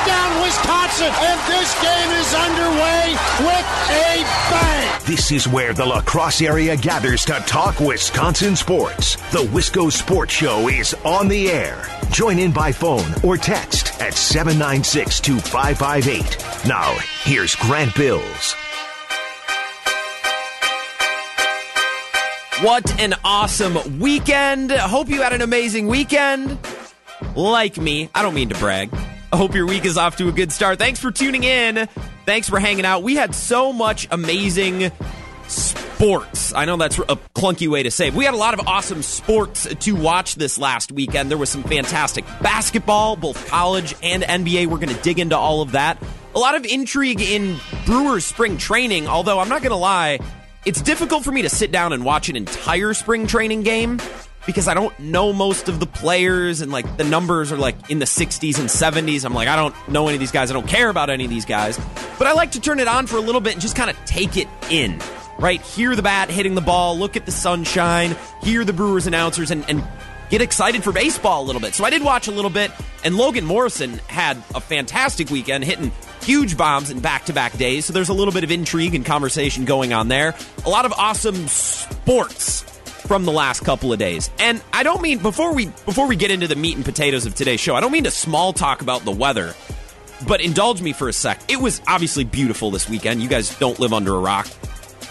Touchdown, Wisconsin! And this game is underway with a bang! This is where the La Crosse area gathers to talk Wisconsin sports. The Wisco Sports Show is on the air. Join in by phone or text at 796 2558. Now, here's Grant Bills. What an awesome weekend. Hope you had an amazing weekend. Like me, I don't mean to brag. I hope your week is off to a good start. Thanks for tuning in. Thanks for hanging out. We had so much amazing sports. I know that's a clunky way to say it. We had a lot of awesome sports to watch this last weekend. There was some fantastic basketball, both college and NBA. We're going to dig into all of that. A lot of intrigue in Brewers spring training, although I'm not going to lie, it's difficult for me to sit down and watch an entire spring training game because I don't know most of the players and like the numbers are like in the 60s and 70s. I'm like, I don't know any of these guys. I don't care about any of these guys. But I like to turn it on for a little bit and just kind of take it in, right? Hear the bat hitting the ball, look at the sunshine, hear the Brewers announcers, and, and get excited for baseball a little bit. So I did watch a little bit, and Logan Morrison had a fantastic weekend hitting huge bombs in back to back days. So there's a little bit of intrigue and conversation going on there. A lot of awesome sports from the last couple of days. And I don't mean before we before we get into the meat and potatoes of today's show, I don't mean to small talk about the weather. But indulge me for a sec. It was obviously beautiful this weekend. You guys don't live under a rock.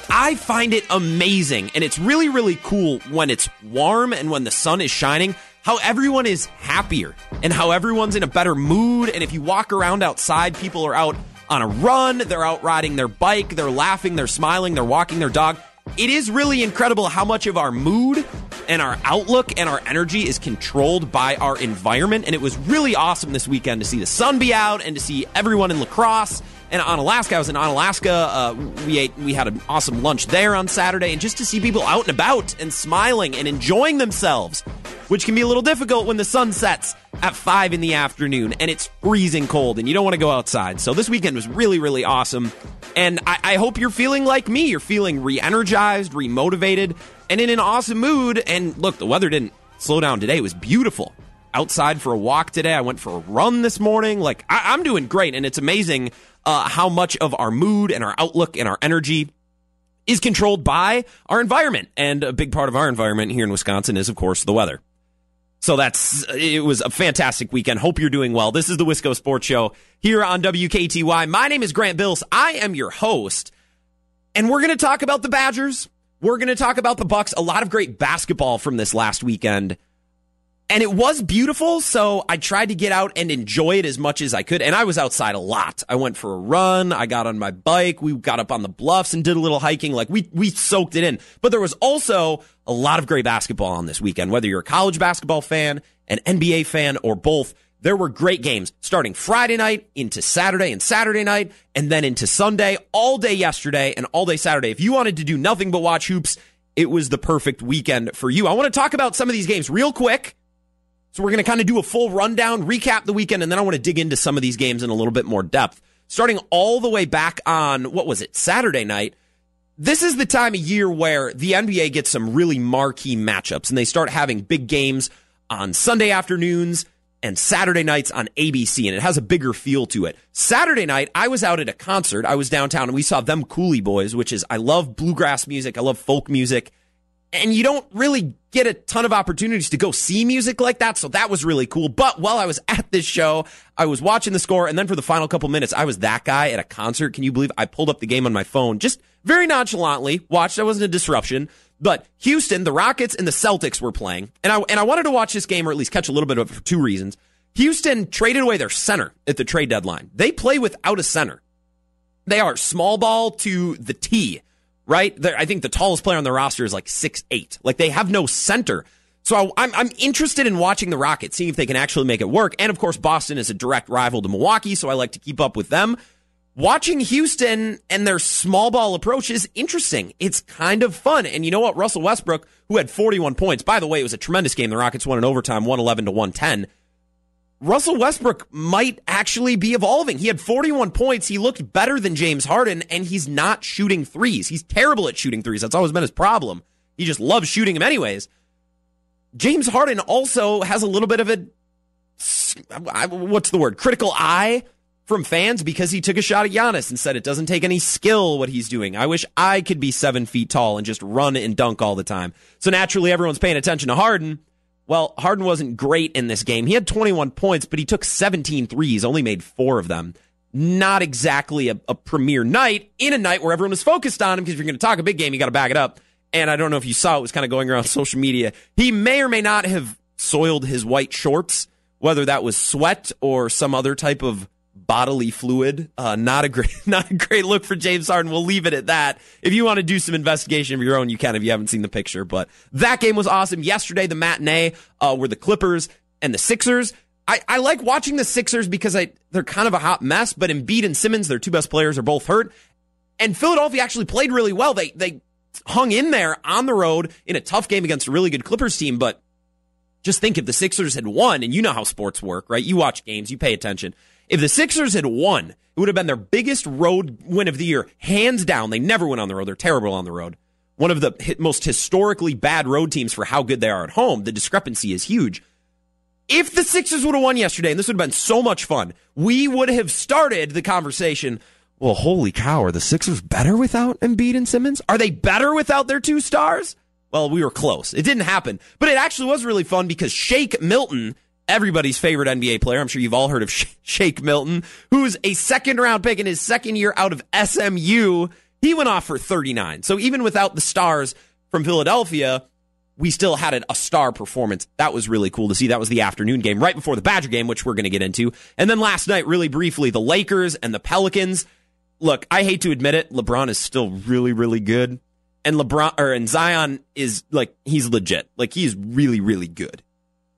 I find it amazing and it's really really cool when it's warm and when the sun is shining how everyone is happier and how everyone's in a better mood. And if you walk around outside, people are out on a run, they're out riding their bike, they're laughing, they're smiling, they're walking their dog. It is really incredible how much of our mood and our outlook and our energy is controlled by our environment. And it was really awesome this weekend to see the sun be out and to see everyone in La Crosse and Onalaska. I was in Onalaska. Uh, we ate, we had an awesome lunch there on Saturday, and just to see people out and about and smiling and enjoying themselves, which can be a little difficult when the sun sets at five in the afternoon and it's freezing cold and you don't want to go outside. So this weekend was really, really awesome, and I, I hope you're feeling like me. You're feeling re-energized, re-motivated, and in an awesome mood. And look, the weather didn't slow down today. It was beautiful outside for a walk today. I went for a run this morning. Like I, am doing great, and it's amazing uh, how much of our mood and our outlook and our energy is controlled by our environment. And a big part of our environment here in Wisconsin is, of course, the weather. So that's it was a fantastic weekend. Hope you're doing well. This is the Wisco Sports Show here on WKTY. My name is Grant Bills. I am your host, and we're going to talk about the Badgers. We're going to talk about the Bucks. A lot of great basketball from this last weekend and it was beautiful. So I tried to get out and enjoy it as much as I could. And I was outside a lot. I went for a run. I got on my bike. We got up on the bluffs and did a little hiking. Like we, we soaked it in. But there was also a lot of great basketball on this weekend. Whether you're a college basketball fan, an NBA fan, or both, there were great games starting Friday night into Saturday and Saturday night and then into Sunday, all day yesterday and all day Saturday. If you wanted to do nothing but watch hoops, it was the perfect weekend for you. I want to talk about some of these games real quick so we're going to kind of do a full rundown, recap the weekend, and then I want to dig into some of these games in a little bit more depth. Starting all the way back on, what was it, Saturday night. This is the time of year where the NBA gets some really marquee matchups and they start having big games on Sunday afternoons and Saturday nights on ABC, and it has a bigger feel to it. Saturday night, I was out at a concert. I was downtown and we saw them Coulee Boys, which is, I love bluegrass music. I love folk music and you don't really get a ton of opportunities to go see music like that. So that was really cool. But while I was at this show, I was watching the score. And then for the final couple minutes, I was that guy at a concert. Can you believe I pulled up the game on my phone just very nonchalantly watched? I wasn't a disruption. But Houston, the Rockets and the Celtics were playing. And I, and I wanted to watch this game or at least catch a little bit of it for two reasons. Houston traded away their center at the trade deadline. They play without a center. They are small ball to the T right? They're, I think the tallest player on the roster is like six eight. Like they have no center. So I, I'm, I'm interested in watching the Rockets, seeing if they can actually make it work. And of course, Boston is a direct rival to Milwaukee, so I like to keep up with them. Watching Houston and their small ball approach is interesting. It's kind of fun. And you know what? Russell Westbrook, who had 41 points, by the way, it was a tremendous game. The Rockets won in overtime, 111 to 110. Russell Westbrook might actually be evolving. He had 41 points. He looked better than James Harden, and he's not shooting threes. He's terrible at shooting threes. That's always been his problem. He just loves shooting them anyways. James Harden also has a little bit of a what's the word? Critical eye from fans because he took a shot at Giannis and said it doesn't take any skill what he's doing. I wish I could be seven feet tall and just run and dunk all the time. So naturally, everyone's paying attention to Harden. Well, Harden wasn't great in this game. He had 21 points, but he took 17 threes, only made four of them. Not exactly a, a premier night in a night where everyone was focused on him because if you're going to talk a big game, you got to back it up. And I don't know if you saw it was kind of going around social media. He may or may not have soiled his white shorts, whether that was sweat or some other type of bodily fluid. Uh, not a great, not a great look for James Harden. We'll leave it at that. If you want to do some investigation of your own, you can if you haven't seen the picture. But that game was awesome. Yesterday, the matinee uh, were the Clippers and the Sixers. I, I like watching the Sixers because I they're kind of a hot mess. But Embiid and Simmons, their two best players, are both hurt. And Philadelphia actually played really well. They they hung in there on the road in a tough game against a really good Clippers team. But just think if the Sixers had won, and you know how sports work, right? You watch games, you pay attention. If the Sixers had won, it would have been their biggest road win of the year, hands down. They never win on the road. They're terrible on the road. One of the most historically bad road teams for how good they are at home. The discrepancy is huge. If the Sixers would have won yesterday, and this would have been so much fun, we would have started the conversation. Well, holy cow, are the Sixers better without Embiid and Simmons? Are they better without their two stars? Well, we were close. It didn't happen, but it actually was really fun because Shake Milton everybody's favorite NBA player. I'm sure you've all heard of Shake Milton, who's a second round pick in his second year out of SMU. He went off for 39. So even without the stars from Philadelphia, we still had a star performance. That was really cool to see. That was the afternoon game right before the Badger game, which we're going to get into. And then last night, really briefly, the Lakers and the Pelicans. Look, I hate to admit it, LeBron is still really, really good. And LeBron or and Zion is like he's legit. Like he's really, really good.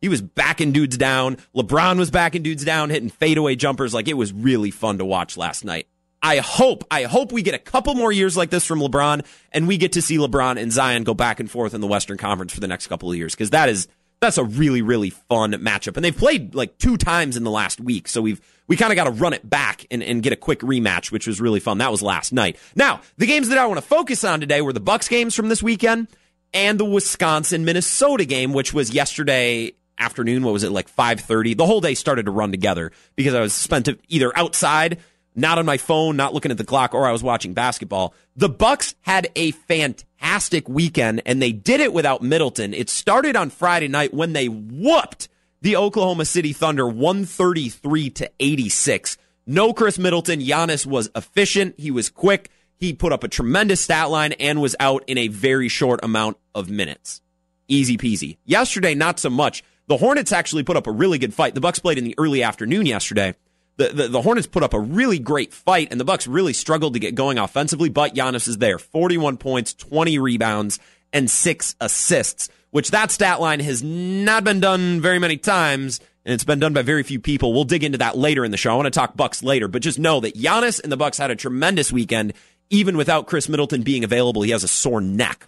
He was backing dudes down. LeBron was backing dudes down, hitting fadeaway jumpers. Like it was really fun to watch last night. I hope, I hope we get a couple more years like this from LeBron and we get to see LeBron and Zion go back and forth in the Western Conference for the next couple of years because that is, that's a really, really fun matchup. And they've played like two times in the last week. So we've, we kind of got to run it back and, and get a quick rematch, which was really fun. That was last night. Now, the games that I want to focus on today were the Bucks games from this weekend and the Wisconsin Minnesota game, which was yesterday afternoon. What was it like five thirty? The whole day started to run together because I was spent either outside, not on my phone, not looking at the clock, or I was watching basketball. The Bucks had a fantastic weekend, and they did it without Middleton. It started on Friday night when they whooped the Oklahoma City Thunder one thirty three to eighty six. No Khris Middleton. Giannis was efficient. He was quick. He put up a tremendous stat line and was out in a very short amount of minutes. Easy peasy. Yesterday, not so much. The Hornets actually put up a really good fight. The Bucks played in the early afternoon yesterday. The, the, the, Hornets put up a really great fight, and the Bucks really struggled to get going offensively, but Giannis is there. 41 points, 20 rebounds, and six assists, which that stat line has not been done very many times, and it's been done by very few people. We'll dig into that later in the show. I want to talk Bucks later, but just know that Giannis and the Bucks had a tremendous weekend, even without Khris Middleton being available. He has a sore neck.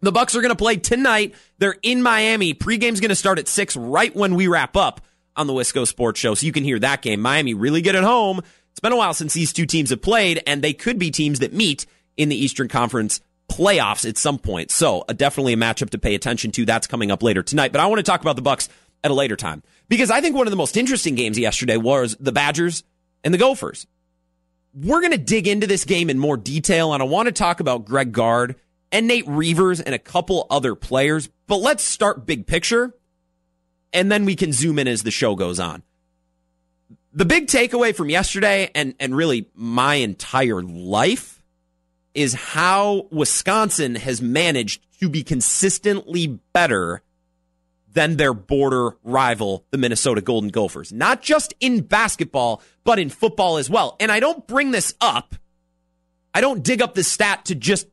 The Bucks are going to play tonight. They're in Miami. Pregame's going to start at 6 right when we wrap up on the Wisco Sports Show. So you can hear that game. Miami really good at home. It's been a while since these two teams have played, and they could be teams that meet in the Eastern Conference playoffs at some point. So uh, definitely a matchup to pay attention to. That's coming up later tonight. But I want to talk about the Bucks at a later time because I think one of the most interesting games yesterday was the Badgers and the Gophers. We're going to dig into this game in more detail, and I want to talk about Greg Gard and Nate Reuvers and a couple other players. But let's start big picture, and then we can zoom in as the show goes on. The big takeaway from yesterday and, and really my entire life is how Wisconsin has managed to be consistently better than their border rival, the Minnesota Golden Gophers. Not just in basketball, but in football as well. And I don't bring this up. I don't dig up this stat to just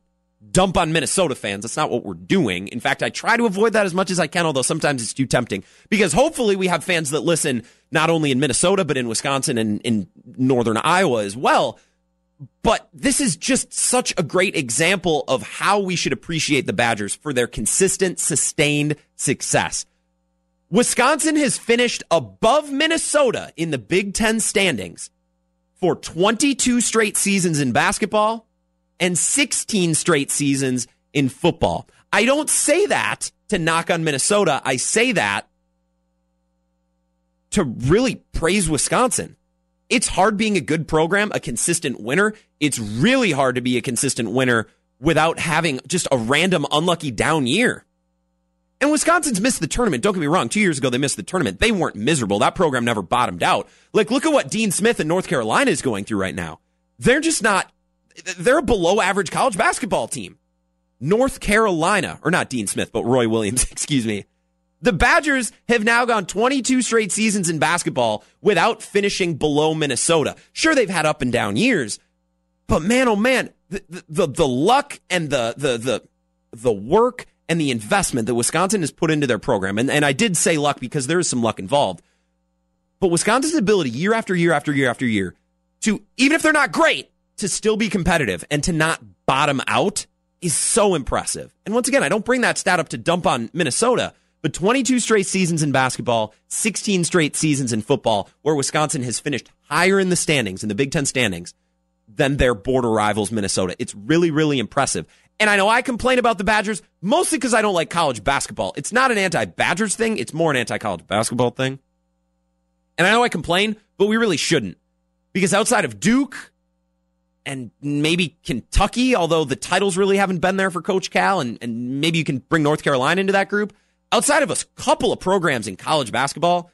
dump on Minnesota fans. That's not what we're doing. In fact, I try to avoid that as much as I can, although sometimes it's too tempting because hopefully we have fans that listen not only in Minnesota, but in Wisconsin and in northern Iowa as well. But this is just such a great example of how we should appreciate the Badgers for their consistent, sustained success. Wisconsin has finished above Minnesota in the Big Ten standings for 22 straight seasons in basketball and 16 straight seasons in football. I don't say that to knock on Minnesota. I say that to really praise Wisconsin. it's hard being a good program, a consistent winner. It's really hard to be a consistent winner without having just a random unlucky down year. And Wisconsin's missed the tournament. Don't get me wrong. Two years ago, they missed the tournament. They weren't miserable. That program never bottomed out. Like, look at what Dean Smith in North Carolina is going through right now. They're just not, they're a below average college basketball team. North Carolina, or not Dean Smith, but Roy Williams, excuse me. The Badgers have now gone 22 straight seasons in basketball without finishing below Minnesota. Sure, they've had up and down years, but man, oh man, the, the, the luck and the, the, the, the work and the investment that Wisconsin has put into their program, and, and I did say luck because there is some luck involved, but Wisconsin's ability year after year after year after year to, even if they're not great, to still be competitive and to not bottom out is so impressive. And once again, I don't bring that stat up to dump on Minnesota, but 22 straight seasons in basketball, 16 straight seasons in football, where Wisconsin has finished higher in the standings, in the Big Ten standings, than their border rivals, Minnesota. It's really, really impressive. And I know I complain about the Badgers mostly because I don't like college basketball. It's not an anti Badgers thing, it's more an anti college basketball thing. And I know I complain, but we really shouldn't. Because outside of Duke and maybe Kentucky, although the titles really haven't been there for Coach Cal, and, and maybe you can bring North Carolina into that group, outside of a couple of programs in college basketball,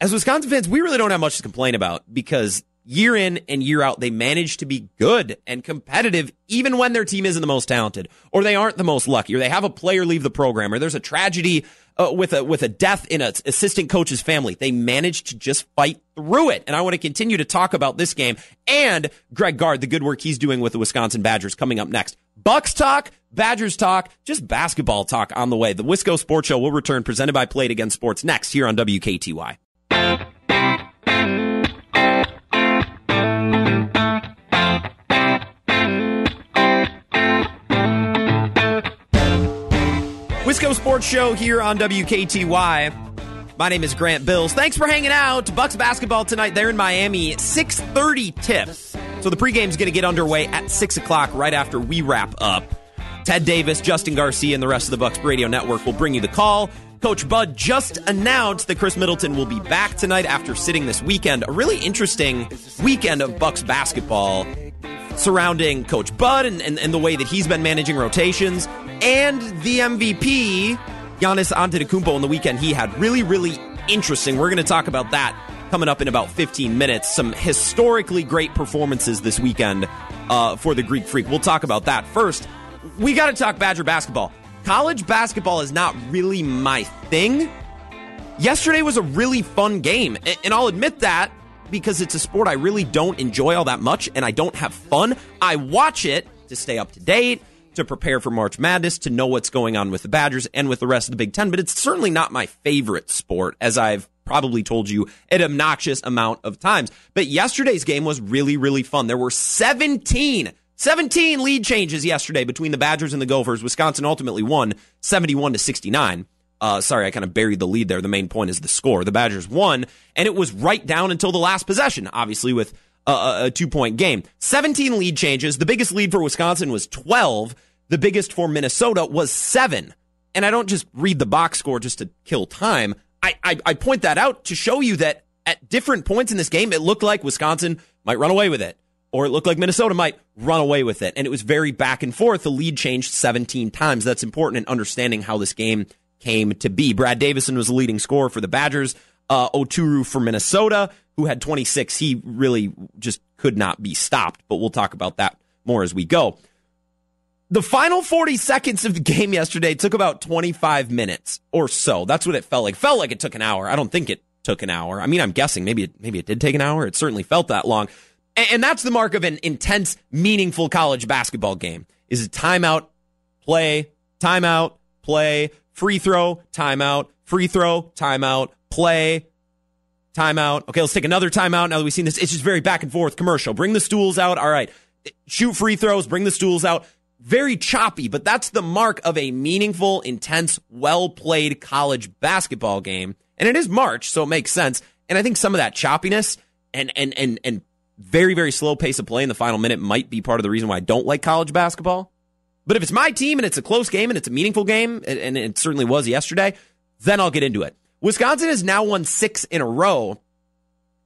as Wisconsin fans, we really don't have much to complain about because year in and year out, they manage to be good and competitive even when their team isn't the most talented or they aren't the most lucky or they have a player leave the program or there's a tragedy uh, with a with a death in an assistant coach's family. They manage to just fight through it. And I want to continue to talk about this game and Greg Gard, the good work he's doing with the Wisconsin Badgers coming up next. Bucks talk, Badgers talk, just basketball talk on the way. The Wisco Sports Show will return presented by Play It Again Sports next here on WKTY. Wisco Sports Show here on WKTY. My name is Grant Bills. Thanks for hanging out. Bucks basketball tonight. They're in Miami. 6:30 tip. So the pregame is going to get underway at six o'clock, right after we wrap up. Ted Davis, Justin Garcia, and the rest of the Bucks Radio Network will bring you the call. Coach Bud just announced that Khris Middleton will be back tonight after sitting this weekend. A really interesting weekend of Bucks basketball surrounding Coach Bud and, and, and the way that he's been managing rotations and the MVP, Giannis Antetokounmpo, on the weekend he had. Really, really interesting. We're going to talk about that coming up in about 15 minutes. Some historically great performances this weekend uh, for the Greek Freak. We'll talk about that. First, we got to talk Badger basketball. College basketball is not really my thing. Yesterday was a really fun game, and I'll admit that because it's a sport I really don't enjoy all that much and I don't have fun. I watch it to stay up to date, to prepare for March Madness, to know what's going on with the Badgers and with the rest of the Big Ten, but it's certainly not my favorite sport, as I've probably told you an obnoxious amount of times. But yesterday's game was really, really fun. There were 17 17 lead changes yesterday between the Badgers and the Gophers. Wisconsin ultimately won 71 to 69. Uh, sorry, I kind of buried the lead there. The main point is the score. The Badgers won, and it was right down until the last possession, obviously, with a, a two point game. 17 lead changes. The biggest lead for Wisconsin was 12. The biggest for Minnesota was seven. And I don't just read the box score just to kill time. I, I, I point that out to show you that at different points in this game, it looked like Wisconsin might run away with it, or it looked like Minnesota might run away with it. And it was very back and forth. The lead changed 17 times. That's important in understanding how this game came to be. Brad Davison was the leading scorer for the Badgers. Uh, Oturu for Minnesota, who had 26. He really just could not be stopped, but we'll talk about that more as we go. The final 40 seconds of the game yesterday took about 25 minutes or so. That's what it felt like. Felt like it took an hour. I don't think it took an hour. I mean, I'm guessing maybe it, maybe it did take an hour. It certainly felt that long. And, and that's the mark of an intense, meaningful college basketball game. Is a timeout, play, timeout, play, free throw, timeout, free throw, timeout, play, timeout. Okay, let's take another timeout now that we've seen this. It's just very back and forth commercial. Bring the stools out. All right. Shoot free throws, bring the stools out very choppy, but that's the mark of a meaningful, intense, well played college basketball game. And it is March, so it makes sense. And I think some of that choppiness and and and and very very slow pace of play in the final minute might be part of the reason why I don't like college basketball. But if it's my team and it's a close game and it's a meaningful game, and it certainly was yesterday, then I'll get into it. Wisconsin has now won six in a row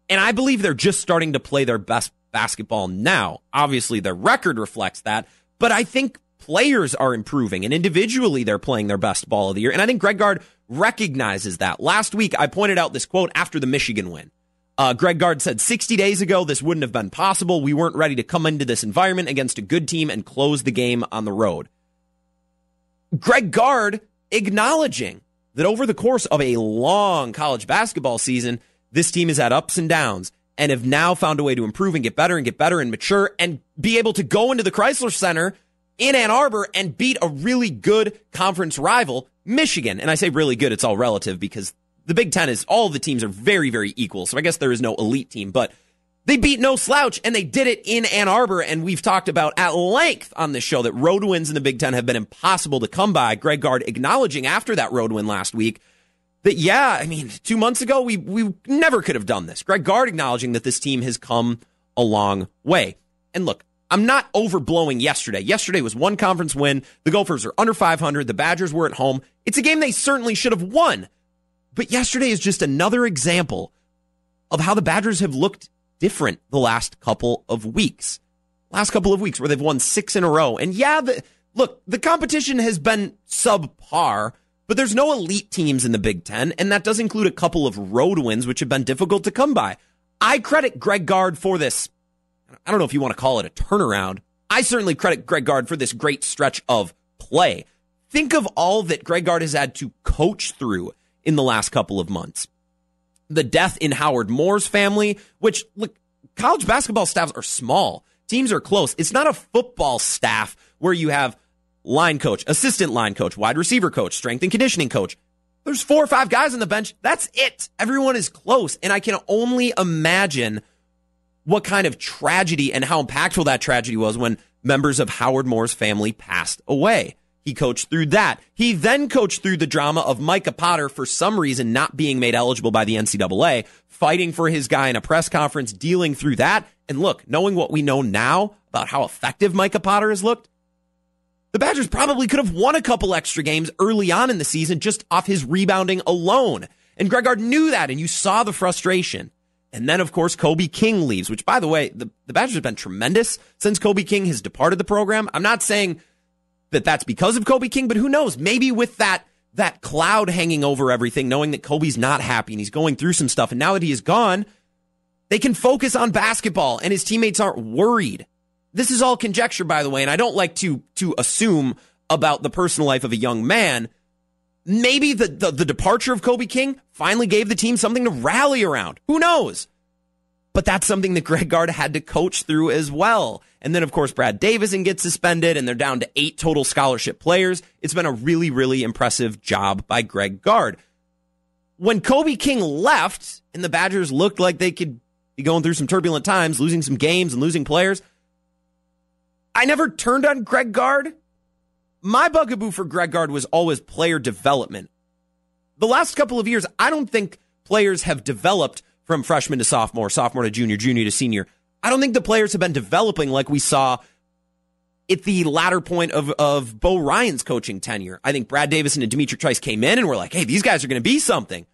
And I believe they're just starting to play their best basketball now. Obviously, their record reflects that, but I think players are improving and individually they're playing their best ball of the year. And I think Greg Gard recognizes that. Last week, I pointed out this quote after the Michigan win. Uh, Greg Gard said 60 days ago, this wouldn't have been possible. We weren't ready to come into this environment against a good team and close the game on the road. Greg Gard acknowledging that over the course of a long college basketball season, this team has had ups and downs and have now found a way to improve and get better and get better and mature and be able to go into the Crisler Center in Ann Arbor and beat a really good conference rival, Michigan. And I say really good, it's all relative because the Big Ten is all the teams are very, very equal. So I guess there is no elite team, but they beat no slouch and they did it in Ann Arbor. And we've talked about at length on this show that road wins in the Big Ten have been impossible to come by. Greg Gard acknowledging after that road win last week that, yeah, I mean, two months ago, we, we never could have done this. Greg Gard acknowledging that this team has come a long way. And look, I'm not overblowing yesterday. Yesterday was one conference win. The Gophers are under 500. The Badgers were at home. It's a game they certainly should have won. But yesterday is just another example of how the Badgers have looked different the last couple of weeks. Last couple of weeks where they've won six in a row. And yeah, the, look, the competition has been subpar but there's no elite teams in the Big Ten, and that does include a couple of road wins, which have been difficult to come by. I credit Greg Gard for this. I don't know if you want to call it a turnaround. I certainly credit Greg Gard for this great stretch of play. Think of all that Greg Gard has had to coach through in the last couple of months. The death in Howard Moore's family, which look, college basketball staffs are small. Teams are close. It's not a football staff where you have line coach, assistant line coach, wide receiver coach, strength and conditioning coach. There's four or five guys on the bench. That's it. Everyone is close. And I can only imagine what kind of tragedy and how impactful that tragedy was when members of Howard Moore's family passed away. He coached through that. He then coached through the drama of Micah Potter for some reason not being made eligible by the NCAA, fighting for his guy in a press conference, dealing through that. And look, knowing what we know now about how effective Micah Potter has looked, the Badgers probably could have won a couple extra games early on in the season just off his rebounding alone. And Greg Gard knew that, and you saw the frustration. And then, of course, Kobe King leaves, which, by the way, the, the Badgers have been tremendous since Kobe King has departed the program. I'm not saying that that's because of Kobe King, but who knows? Maybe with that that cloud hanging over everything, knowing that Kobe's not happy and he's going through some stuff, and now that he is gone, they can focus on basketball, and his teammates aren't worried. This is all conjecture, by the way, and I don't like to to assume about the personal life of a young man. Maybe the, the, the departure of Kobe King finally gave the team something to rally around. Who knows? But that's something that Greg Gard had to coach through as well. And then, of course, Brad Davison gets suspended, and they're down to eight total scholarship players. It's been a really, really impressive job by Greg Gard. When Kobe King left, and the Badgers looked like they could be going through some turbulent times, losing some games and losing players, I never turned on Greg Gard. My bugaboo for Greg Gard was always player development. The last couple of years, I don't think players have developed from freshman to sophomore, sophomore to junior, junior to senior. I don't think the players have been developing like we saw at the latter point of, of Bo Ryan's coaching tenure. I think Brad Davison and D'Mitrik Trice came in and were like, hey, these guys are going to be something.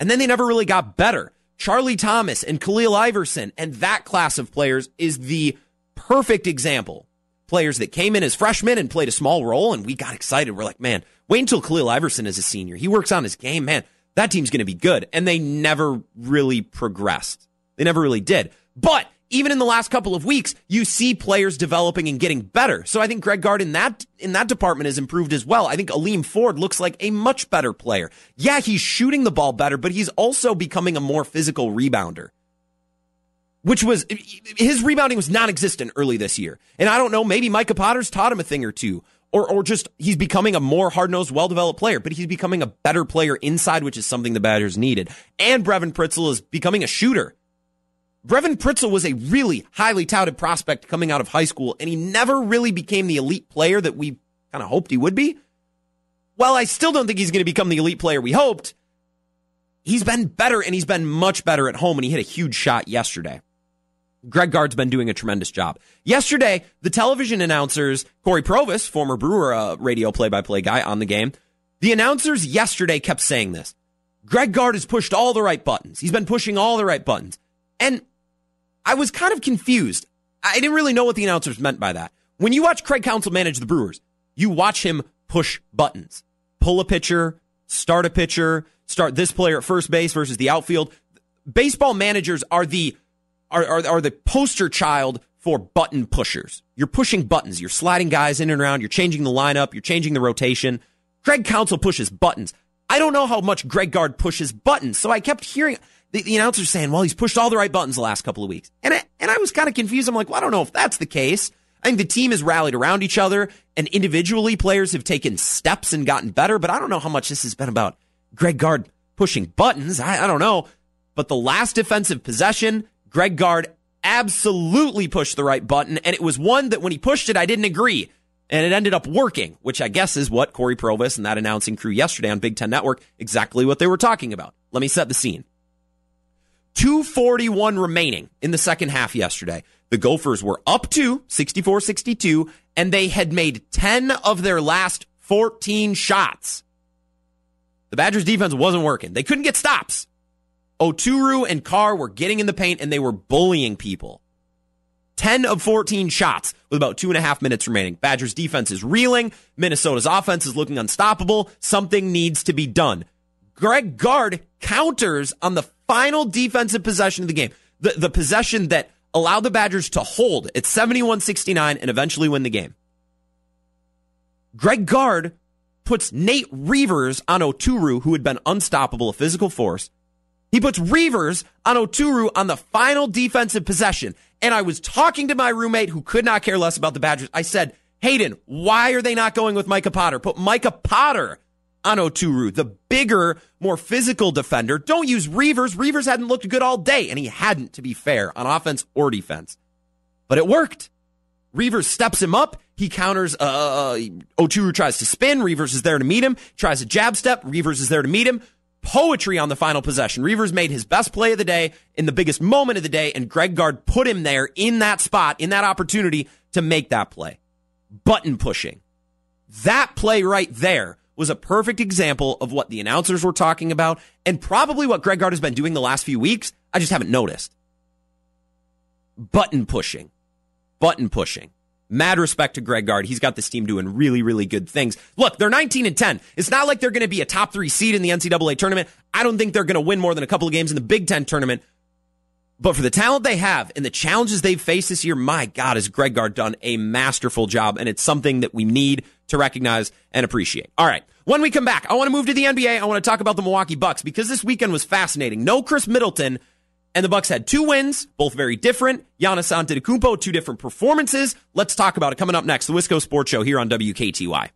And then they never really got better. Charlie Thomas and Khalil Iverson and that class of players is the perfect example players that came in as freshmen and played a small role, and we got excited. We're like, man, wait until Khalil Iverson is a senior. He works on his game, man. That team's going to be good. And they never really progressed. They never really did. But even in the last couple of weeks, you see players developing and getting better. So I think Greg Gard in that in that department has improved as well. I think Aleem Ford looks like a much better player. Yeah, he's shooting the ball better, but he's also becoming a more physical rebounder which was his rebounding was non-existent early this year. And I don't know, maybe Micah Potter's taught him a thing or two, or or just he's becoming a more hard-nosed, well-developed player. But he's becoming a better player inside, which is something the Badgers needed. And Brevin Pritzl is becoming a shooter. Brevin Pritzl was a really highly touted prospect coming out of high school, and he never really became the elite player that we kind of hoped he would be. Well, I still don't think he's going to become the elite player we hoped. He's been better, and he's been much better at home, and he hit a huge shot yesterday. Greg Gard's been doing a tremendous job. Yesterday, the television announcers, Corey Provus, former Brewer uh, radio play by play guy on the game, the announcers yesterday kept saying this. Greg Gard has pushed all the right buttons. He's been pushing all the right buttons. And I was kind of confused. I didn't really know what the announcers meant by that. When you watch Craig Counsell manage the Brewers, you watch him push buttons, pull a pitcher, start a pitcher, start this player at first base versus the outfield. Baseball managers are the are, are, are the poster child for button pushers. You're pushing buttons. You're sliding guys in and around. You're changing the lineup. You're changing the rotation. Craig Counsell pushes buttons. I don't know how much Greg Gard pushes buttons. So I kept hearing the, the announcer saying, well, he's pushed all the right buttons the last couple of weeks. And I, and I was kind of confused. I'm like, well, I don't know if that's the case. I think the team has rallied around each other and individually players have taken steps and gotten better, but I don't know how much this has been about Greg Gard pushing buttons. I, I don't know. But the last defensive possession, Greg Gard absolutely pushed the right button. And it was one that when he pushed it, I didn't agree. And it ended up working, which I guess is what Corey Provus and that announcing crew yesterday on Big Ten Network, exactly what they were talking about. Let me set the scene. 241 remaining in the second half yesterday. The Gophers were up to 64 62, and they had made 10 of their last 14 shots. The Badgers defense wasn't working. They couldn't get stops. Oturu and Carr were getting in the paint and they were bullying people. 10 of 14 shots with about two and a half minutes remaining. Badgers defense is reeling. Minnesota's offense is looking unstoppable. Something needs to be done. Greg Gard counters on the final defensive possession of the game. The, the possession that allowed the Badgers to hold at 71 69 and eventually win the game. Greg Gard puts Nate Reuvers on Oturu, who had been unstoppable, a physical force. He puts Reuvers on Oturu on the final defensive possession. And I was talking to my roommate who could not care less about the Badgers. I said, Hayden, why are they not going with Micah Potter? Put Micah Potter on Oturu, the bigger, more physical defender. Don't use Reuvers. Reuvers hadn't looked good all day, and he hadn't, to be fair, on offense or defense. But it worked. Reuvers steps him up. He counters. Uh, uh, uh Oturu tries to spin. Reuvers is there to meet him. Tries a jab step. Reuvers is there to meet him poetry on the final possession. Reuvers made his best play of the day in the biggest moment of the day, and Greg Gard put him there in that spot, in that opportunity to make that play. Button pushing. That play right there was a perfect example of what the announcers were talking about and probably what Greg Gard has been doing the last few weeks. I just haven't noticed. Button pushing. Button pushing. Mad respect to Greg Gard. He's got this team doing really, really good things. Look, they're 19 and 10. It's not like they're going to be a top three seed in the NCAA tournament. I don't think they're going to win more than a couple of games in the Big Ten tournament. But for the talent they have and the challenges they've faced this year, my God, has Greg Gard done a masterful job. And it's something that we need to recognize and appreciate. All right. When we come back, I want to move to the NBA. I want to talk about the Milwaukee Bucks because this weekend was fascinating. No Khris Middleton and the Bucks had two wins, both very different. Giannis Antetokounmpo, two different performances. Let's talk about it coming up next. The Wisco Sports Show here on WKTY.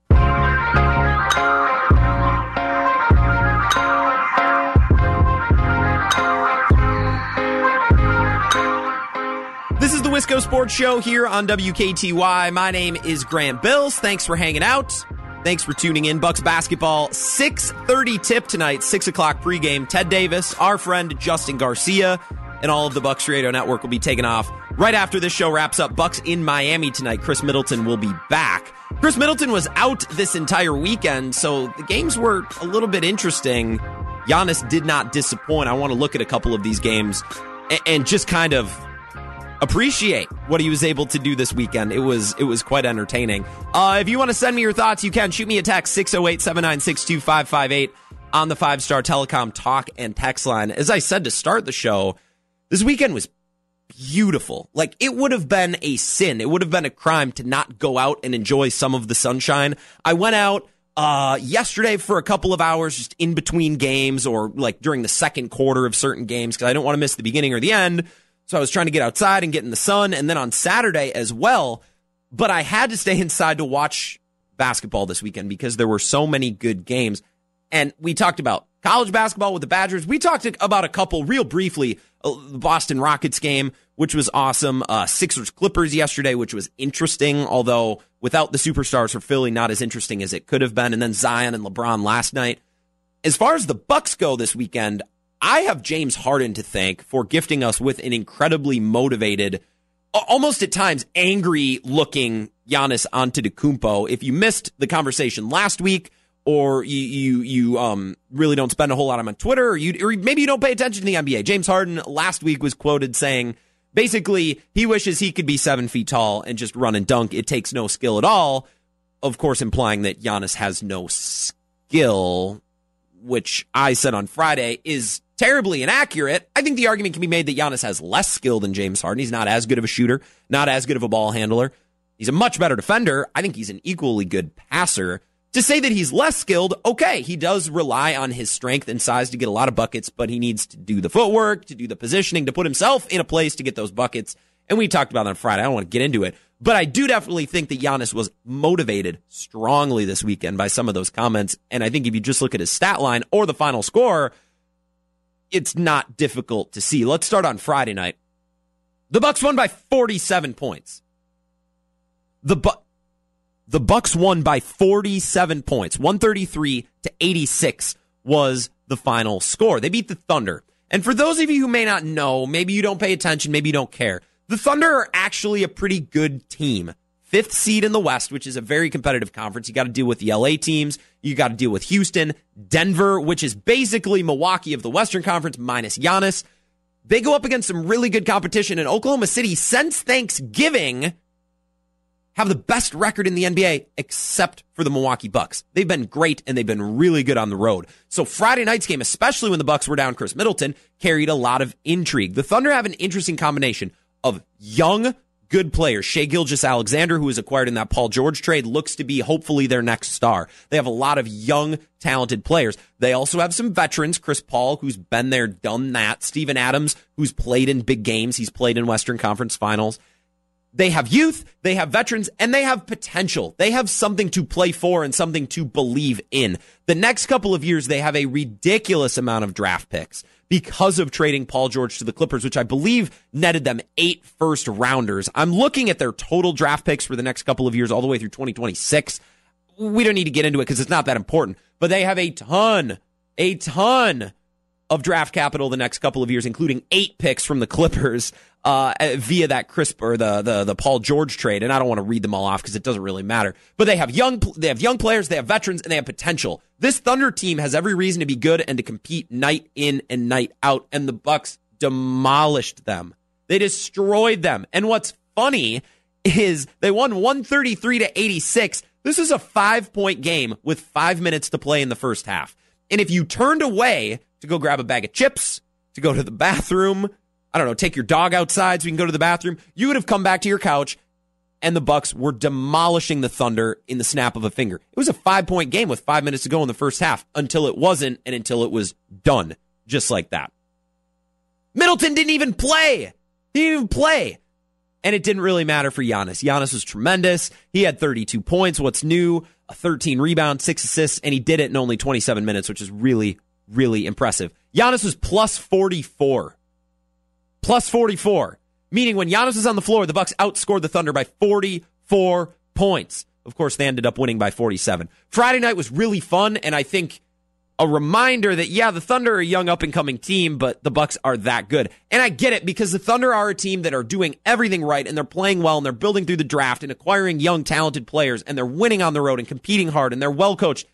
This is the Wisco Sports Show here on WKTY. My name is Grant Bills. Thanks for hanging out. Thanks for tuning in. Bucks basketball, 6.30 tip tonight, 6 o'clock pregame. Ted Davis, our friend Justin Garcia, and all of the Bucks Radio Network will be taken off right after this show wraps up. Bucks in Miami tonight. Khris Middleton will be back. Khris Middleton was out this entire weekend, so the games were a little bit interesting. Giannis did not disappoint. I want to look at a couple of these games and just kind of appreciate what he was able to do this weekend. It was it was quite entertaining. Uh, if you want to send me your thoughts, you can shoot me a text 608-796-2558 on the five star telecom talk and text line. As I said to start the show, this weekend was beautiful. Like it would have been a sin. It would have been a crime to not go out and enjoy some of the sunshine. I went out uh, yesterday for a couple of hours just in between games or like during the second quarter of certain games because I don't want to miss the beginning or the end. So I was trying to get outside and get in the sun. And then on Saturday as well. But I had to stay inside to watch basketball this weekend because there were so many good games. And we talked about college basketball with the Badgers. We talked about a couple real briefly. Uh, the Boston Rockets game, which was awesome. Uh, Sixers Clippers yesterday, which was interesting, although without the superstars for Philly, not as interesting as it could have been. And then Zion and LeBron last night. As far as the Bucks go this weekend, I have James Harden to thank for gifting us with an incredibly motivated, almost at times angry looking Giannis Antetokounmpo. If you missed the conversation last week or you you you um really don't spend a whole lot of time on Twitter, or you or maybe you don't pay attention to the NBA. James Harden last week was quoted saying basically he wishes he could be seven feet tall and just run and dunk. It takes no skill at all. Of course, implying that Giannis has no skill, which I said on Friday is terribly inaccurate. I think the argument can be made that Giannis has less skill than James Harden. He's not as good of a shooter, not as good of a ball handler. He's a much better defender. I think he's an equally good passer. To say that he's less skilled, okay, he does rely on his strength and size to get a lot of buckets, but he needs to do the footwork, to do the positioning, to put himself in a place to get those buckets. And we talked about that on Friday. I don't want to get into it, but I do definitely think that Giannis was motivated strongly this weekend by some of those comments. And I think if you just look at his stat line or the final score, it's not difficult to see. Let's start on Friday night. The Bucks won by 47 points. The Bu- the Bucks won by 47 points. 133 to 86 was the final score. They beat the Thunder. And for those of you who may not know, maybe you don't pay attention, maybe you don't care. The Thunder are actually a pretty good team. Fifth seed in the West, which is a very competitive conference. You got to deal with the LA teams. You got to deal with Houston, Denver, which is basically Milwaukee of the Western Conference minus Giannis. They go up against some really good competition in Oklahoma City since Thanksgiving have the best record in the NBA except for the Milwaukee Bucks. They've been great and they've been really good on the road. So Friday night's game, especially when the Bucks were down Khris Middleton, carried a lot of intrigue. The Thunder have an interesting combination of young, good players. Shai Gilgeous-Alexander, who was acquired in that Paul George trade, looks to be hopefully their next star. They have a lot of young, talented players. They also have some veterans. Chris Paul, who's been there, done that. Steven Adams, who's played in big games. He's played in Western Conference finals. They have youth, they have veterans, and they have potential. They have something to play for and something to believe in. The next couple of years, they have a ridiculous amount of draft picks because of trading Paul George to the Clippers, which I believe netted them eight first rounders. I'm looking at their total draft picks for the next couple of years, all the way through 2026. We don't need to get into it because it's not that important, but they have a ton, a ton of draft capital the next couple of years, including eight picks from the Clippers uh, via that crisp or the, the the Paul George trade. And I don't want to read them all off because it doesn't really matter. But they have young they have young players, they have veterans, and they have potential. This Thunder team has every reason to be good and to compete night in and night out. And the Bucks demolished them. They destroyed them. And what's funny is they won 133 to 86. This is a five point game with five minutes to play in the first half. And if you turned away to go grab a bag of chips, to go to the bathroom, I don't know, take your dog outside so you can go to the bathroom, you would have come back to your couch and the Bucks were demolishing the Thunder in the snap of a finger. It was a 5-point game with 5 minutes to go in the first half until it wasn't and until it was done just like that. Middleton didn't even play. He didn't even play. And it didn't really matter for Giannis. Giannis was tremendous. He had 32 points. What's new? A 13 rebound, 6 assists, and he did it in only 27 minutes, which is really, really impressive. Giannis was plus 44. Plus 44. Meaning when Giannis was on the floor, the Bucks outscored the Thunder by 44 points. Of course, they ended up winning by 47. Friday night was really fun, and I think a reminder that yeah, the Thunder are a young up and coming team, but the Bucks are that good. And I get it because the Thunder are a team that are doing everything right and they're playing well and they're building through the draft and acquiring young talented players and they're winning on the road and competing hard and they're well coached.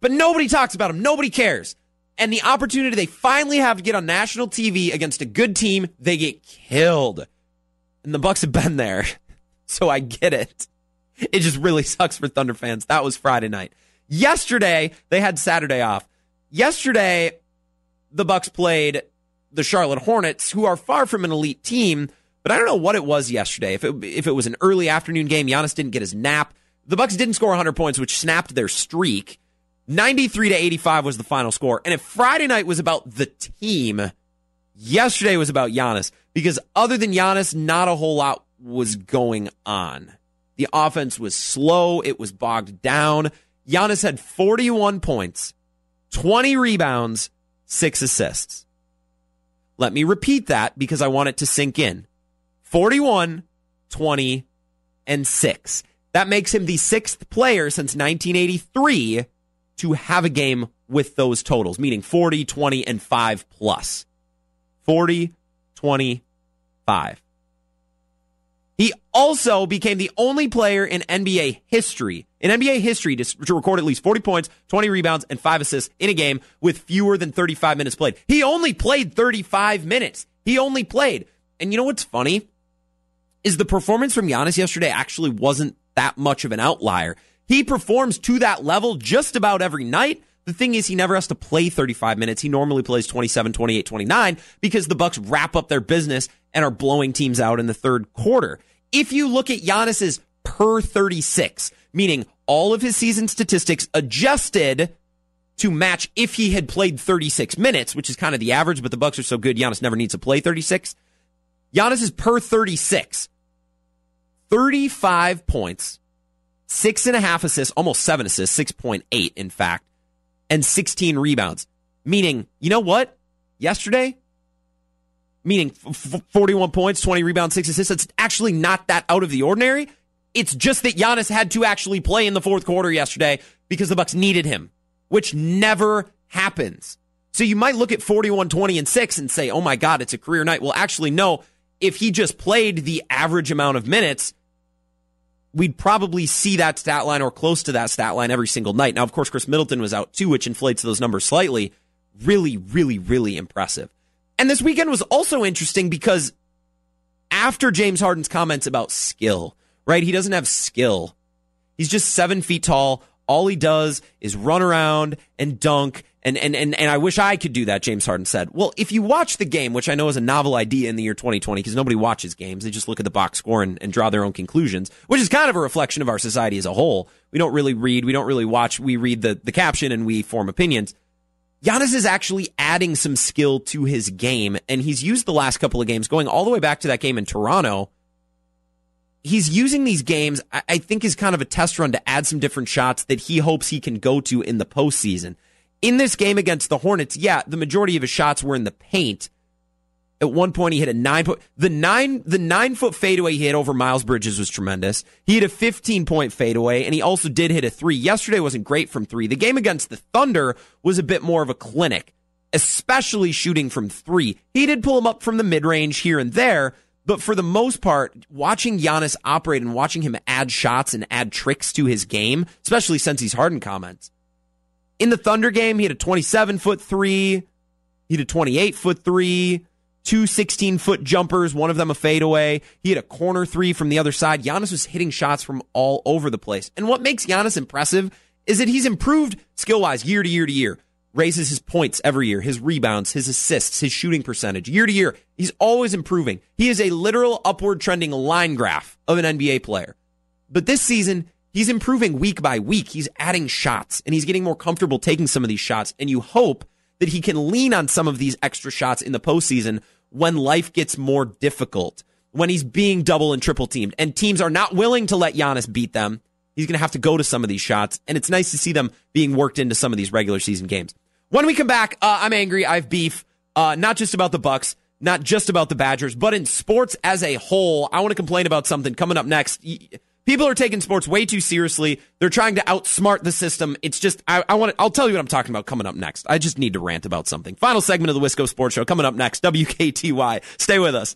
But nobody talks about them. Nobody cares and the opportunity they finally have to get on national TV against a good team, they get killed. And the Bucks have been there. So I get it. It just really sucks for Thunder fans. That was Friday night. Yesterday, they had Saturday off. Yesterday, the Bucks played the Charlotte Hornets, who are far from an elite team, but I don't know what it was yesterday. If it, if it was an early afternoon game, Giannis didn't get his nap. The Bucks didn't score 100 points, which snapped their streak. 93 to 85 was the final score. And if Friday night was about the team, yesterday was about Giannis because other than Giannis, not a whole lot was going on. The offense was slow. It was bogged down. Giannis had 41 points, 20 rebounds, six assists. Let me repeat that because I want it to sink in. 41, 20, and six. That makes him the sixth player since 1983 to have a game with those totals, meaning 40, 20, and 5 plus. 40, 20, 5. He also became the only player in NBA history, in NBA history, to, to, record at least 40 points, 20 rebounds, and five assists in a game with fewer than 35 minutes played. He only played 35 minutes. He only played. And you know what's funny? Is the performance from Giannis yesterday actually wasn't that much of an outlier. He performs to that level just about every night. The thing is, he never has to play 35 minutes. He normally plays 27, 28, 29 because the Bucks wrap up their business and are blowing teams out in the third quarter. If you look at Giannis's per 36, meaning all of his season statistics adjusted to match if he had played 36 minutes, which is kind of the average, but the Bucks are so good, Giannis never needs to play 36. Giannis is per 36. 35 points, six and a half assists, almost seven assists, 6.8 in fact, and 16 rebounds. Meaning, you know what? Yesterday, meaning f- 41 points, 20 rebounds, six assists. It's actually not that out of the ordinary. It's just that Giannis had to actually play in the fourth quarter yesterday because the Bucks needed him, which never happens. So you might look at 41, 20, and 6 and say, oh my God, it's a career night. Well, actually, no. If he just played the average amount of minutes, we'd probably see that stat line or close to that stat line every single night. Now, of course, Khris Middleton was out too, which inflates those numbers slightly. Really, really, really impressive. And this weekend was also interesting because after James Harden's comments about skill, right? He doesn't have skill. He's just seven feet tall. All he does is run around and dunk. And, and, and, and I wish I could do that, James Harden said. Well, if you watch the game, which I know is a novel idea in the year 2020, because nobody watches games, they just look at the box score and, and draw their own conclusions, which is kind of a reflection of our society as a whole. We don't really read, we don't really watch, we read the, the caption and we form opinions. Giannis is actually adding some skill to his game, and he's used the last couple of games, going all the way back to that game in Toronto. He's using these games, I think, is kind of a test run to add some different shots that he hopes he can go to in the postseason. In this game against the Hornets, yeah, the majority of his shots were in the paint, at one point, he hit a nine foot, the nine, the nine foot fadeaway he hit over Miles Bridges was tremendous. He hit a 15 point fadeaway and he also did hit a three. Yesterday wasn't great from three. The game against the Thunder was a bit more of a clinic, especially shooting from three. He did pull him up from the mid range here and there, but for the most part, watching Giannis operate and watching him add shots and add tricks to his game, especially since he's Harden comments. In the Thunder game, he had a 27 foot three. He had a 28 foot three two 16 foot jumpers, one of them a fadeaway. He had a corner three from the other side. Giannis was hitting shots from all over the place. And what makes Giannis impressive is that he's improved skill wise year to year to year. Raises his points every year, his rebounds, his assists, his shooting percentage. Year to year, he's always improving. He is a literal upward trending line graph of an NBA player. But this season, he's improving week by week. He's adding shots and he's getting more comfortable taking some of these shots. And you hope that he can lean on some of these extra shots in the postseason when life gets more difficult, when he's being double and triple teamed, and teams are not willing to let Giannis beat them. He's going to have to go to some of these shots, and it's nice to see them being worked into some of these regular season games. When we come back, uh, I'm angry. I have beef, uh, not just about the Bucks, not just about the Badgers, but in sports as a whole. I want to complain about something coming up next. People are taking sports way too seriously. They're trying to outsmart the system. It's just, I, I want to, I'll tell you what I'm talking about coming up next. I just need to rant about something. Final segment of the Wisco Sports Show coming up next. WKTY. Stay with us.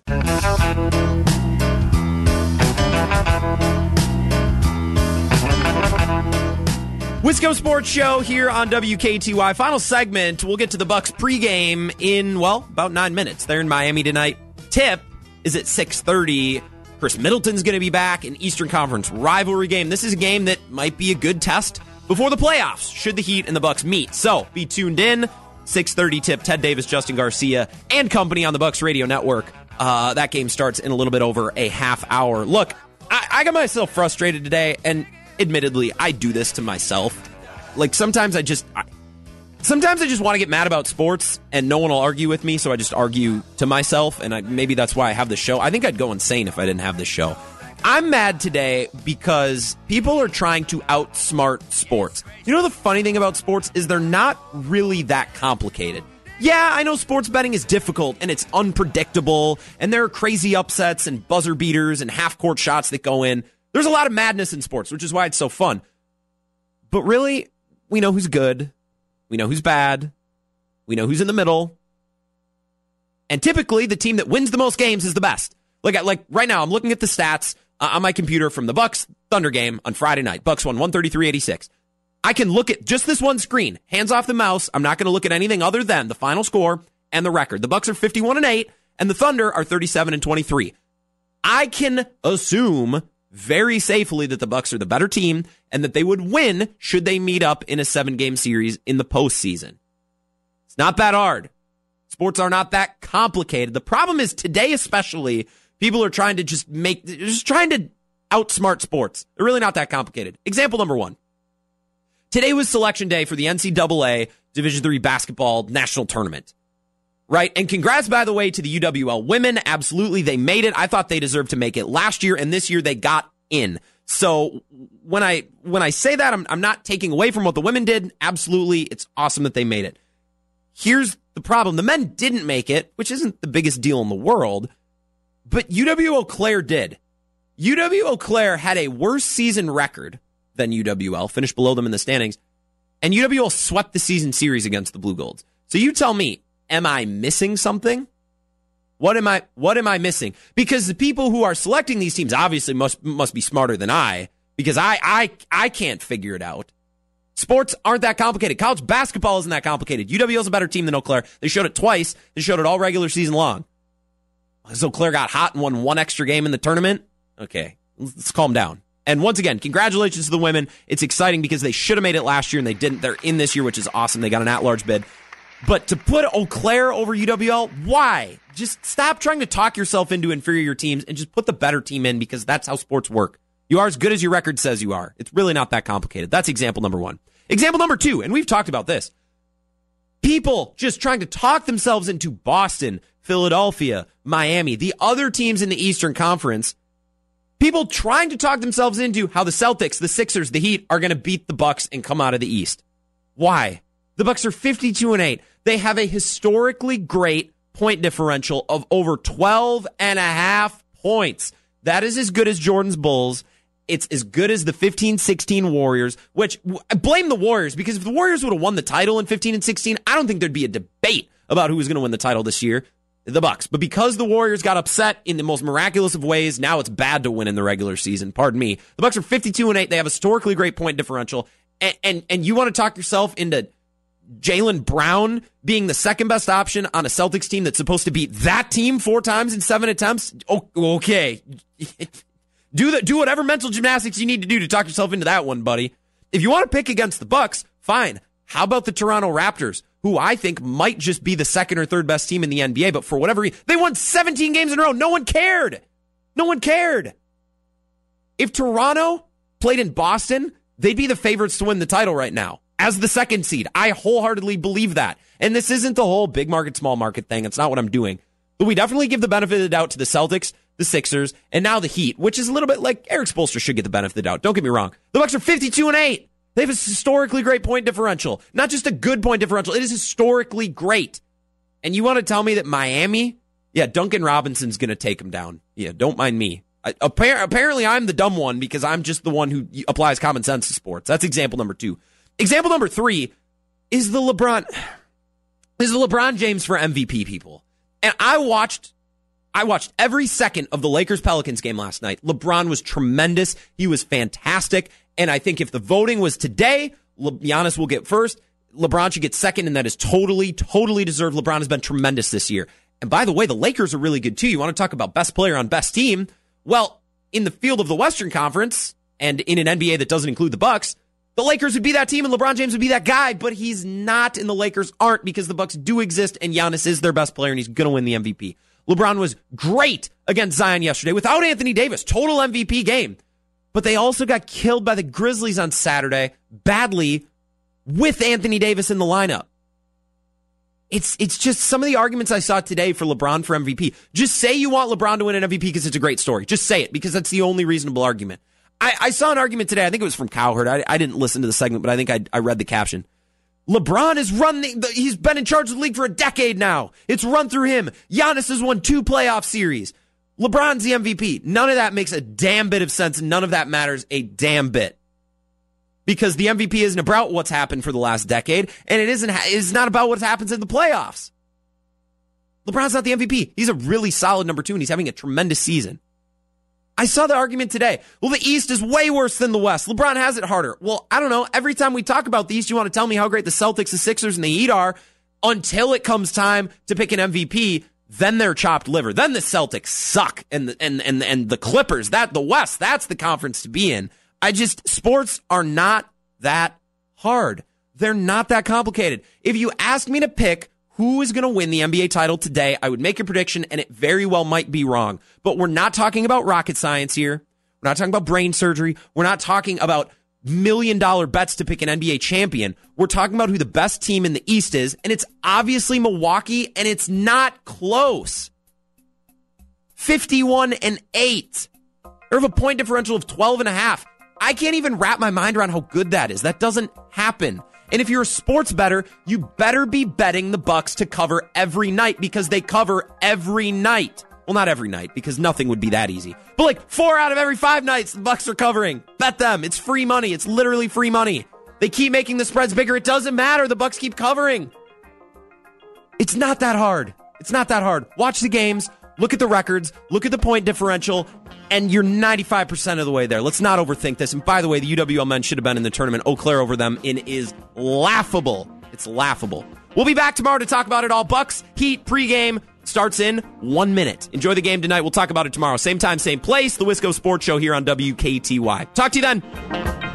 Wisco Sports Show here on WKTY. Final segment. We'll get to the Bucks pregame in well about nine minutes. They're in Miami tonight. Tip is at six thirty. Khris Middleton's going to be back. An Eastern Conference rivalry game. This is a game that might be a good test before the playoffs. Should the Heat and the Bucks meet? So be tuned in. 6:30 tip. Ted Davis, Justin Garcia, and company on the Bucks Radio Network. Uh, that game starts in a little bit over a half hour. Look, I, I got myself frustrated today, and admittedly, I do this to myself. Like sometimes I just. I, Sometimes I just want to get mad about sports and no one will argue with me, so I just argue to myself, and I, maybe that's why I have this show. I think I'd go insane if I didn't have this show. I'm mad today because people are trying to outsmart sports. You know, the funny thing about sports is they're not really that complicated. Yeah, I know sports betting is difficult and it's unpredictable, and there are crazy upsets and buzzer beaters and half court shots that go in. There's a lot of madness in sports, which is why it's so fun. But really, we know who's good we know who's bad. We know who's in the middle. And typically, the team that wins the most games is the best. Like, like right now, I'm looking at the stats uh, on my computer from the Bucks Thunder game on Friday night. Bucks won 133-86. I can look at just this one screen, hands off the mouse. I'm not going to look at anything other than the final score and the record. The Bucks are 51 and 8 and the Thunder are 37 and 23. I can assume very safely that the Bucks are the better team and that they would win should they meet up in a 7-game series in the postseason. It's not that hard. Sports are not that complicated. The problem is today especially people are trying to just make just trying to outsmart sports. They're really not that complicated. Example number 1. Today was selection day for the NCAA Division III basketball national tournament. Right. And congrats, by the way, to the UWL women. Absolutely. They made it. I thought they deserved to make it last year and this year they got in. So when I, when I say that, I'm, I'm not taking away from what the women did. Absolutely. It's awesome that they made it. Here's the problem. The men didn't make it, which isn't the biggest deal in the world, but UW Eau Claire did. UW Eau Claire had a worse season record than UWL, finished below them in the standings, and UWL swept the season series against the Blugolds. So you tell me, am I missing something? What am I what am I missing? Because the people who are selecting these teams obviously must must be smarter than I because I I I can't figure it out. Sports aren't that complicated. College basketball isn't that complicated. UWL is a better team than Eau Claire. They showed it twice. They showed it all regular season long. So Eau Claire got hot and won one extra game in the tournament. Okay, let's calm down. And once again, congratulations to the women. It's exciting because they should have made it last year and they didn't. They're in this year, which is awesome. They got an at-large bid. But to put Eau Claire over UWL, why? Just stop trying to talk yourself into inferior teams and just put the better team in because that's how sports work. You are as good as your record says you are. It's really not that complicated. That's example number one. Example number two, and we've talked about this. People just trying to talk themselves into Boston, Philadelphia, Miami, the other teams in the Eastern Conference People trying to talk themselves into how the Celtics, the Sixers, the Heat are going to beat the Bucks and come out of the East. Why? The Bucks are 52 and 8. They have a historically great point differential of over 12 and a half points. That is as good as Jordan's Bulls. It's as good as the 15 16 Warriors, which I blame the Warriors because if the Warriors would have won the title in 15 and 16, I don't think there'd be a debate about who was going to win the title this year the Bucks. But because the Warriors got upset in the most miraculous of ways, now it's bad to win in the regular season. Pardon me. The Bucks are 52 and 8. They have a historically great point differential. And and, and you want to talk yourself into Jaylen Brown being the second best option on a Celtics team that's supposed to beat that team four times in seven attempts? okay. do the, do whatever mental gymnastics you need to do to talk yourself into that one, buddy. If you want to pick against the Bucks, fine. How about the Toronto Raptors? who I think might just be the second or third best team in the NBA, but for whatever reason, they won 17 games in a row. No one cared. No one cared. If Toronto played in Boston, they'd be the favorites to win the title right now as the second seed. I wholeheartedly believe that. And this isn't the whole big market, small market thing. It's not what I'm doing. But we definitely give the benefit of the doubt to the Celtics, the Sixers, and now the Heat, which is a little bit like Erik Spoelstra should get the benefit of the doubt. Don't get me wrong. The Bucks are 52 and 8. They have a historically great point differential. Not just a good point differential, it is historically great. And you want to tell me that Miami, yeah, Duncan Robinson's going to take them down. Yeah, don't mind me. I, apparently, I'm the dumb one because I'm just the one who applies common sense to sports. That's example number two. Example number three is the LeBron is the LeBron James for MVP people. And I watched I watched every second of the Lakers Pelicans game last night. LeBron was tremendous. He was fantastic. And I think if the voting was today, Le- Giannis will get first. LeBron should get second, and that is totally, totally deserved. LeBron has been tremendous this year. And by the way, the Lakers are really good too. You want to talk about best player on best team? Well, in the field of the Western Conference and in an NBA that doesn't include the Bucks, the Lakers would be that team and LeBron James would be that guy, but he's not and the Lakers aren't because the Bucks do exist and Giannis is their best player and he's going to win the MVP. LeBron was great against Zion yesterday without Anthony Davis. Total MVP game. But they also got killed by the Grizzlies on Saturday badly with Anthony Davis in the lineup. It's it's just some of the arguments I saw today for LeBron for MVP. Just say you want LeBron to win an MVP because it's a great story. Just say it because that's the only reasonable argument. I, I saw an argument today. I think it was from Cowherd. I, I didn't listen to the segment, but I think I, I read the caption. LeBron has run the, he's been in charge of the league for a decade now. It's run through him. Giannis has won two playoff series. LeBron's the MVP. None of that makes a damn bit of sense. None of that matters a damn bit. Because the MVP isn't about what's happened for the last decade, and it isn't, it's not about what happens in the playoffs. LeBron's not the MVP. He's a really solid number two, and he's having a tremendous season. I saw the argument today. Well, the East is way worse than the West. LeBron has it harder. Well, I don't know. Every time we talk about the East, you want to tell me how great the Celtics, the Sixers, and the Heat are until it comes time to pick an MVP. Then they're chopped liver. Then the Celtics suck, and the, and and and the Clippers. That the West. That's the conference to be in. I just sports are not that hard. They're not that complicated. If you ask me to pick who is going to win the NBA title today, I would make a prediction and it very well might be wrong. But we're not talking about rocket science here. We're not talking about brain surgery. We're not talking about million dollar bets to pick an NBA champion. We're talking about who the best team in the East is, and it's obviously Milwaukee, and it's not close. 51 and 8. They have a point differential of 12 and a half. I can't even wrap my mind around how good that is. That doesn't happen. And if you're a sports better, you better be betting the Bucks to cover every night because they cover every night. Well, not every night because nothing would be that easy. But like 4 out of every 5 nights the Bucks are covering. Bet them. It's free money. It's literally free money. They keep making the spreads bigger. It doesn't matter. The Bucks keep covering. It's not that hard. It's not that hard. Watch the games. Look at the records, look at the point differential, and you're 95% of the way there. Let's not overthink this. And by the way, the UWL men should have been in the tournament. Eau Claire over them in is laughable. It's laughable. We'll be back tomorrow to talk about it all. Bucks Heat pregame starts in one minute. Enjoy the game tonight. We'll talk about it tomorrow. Same time, same place. The Wisco Sports Show here on WKTY. Talk to you then.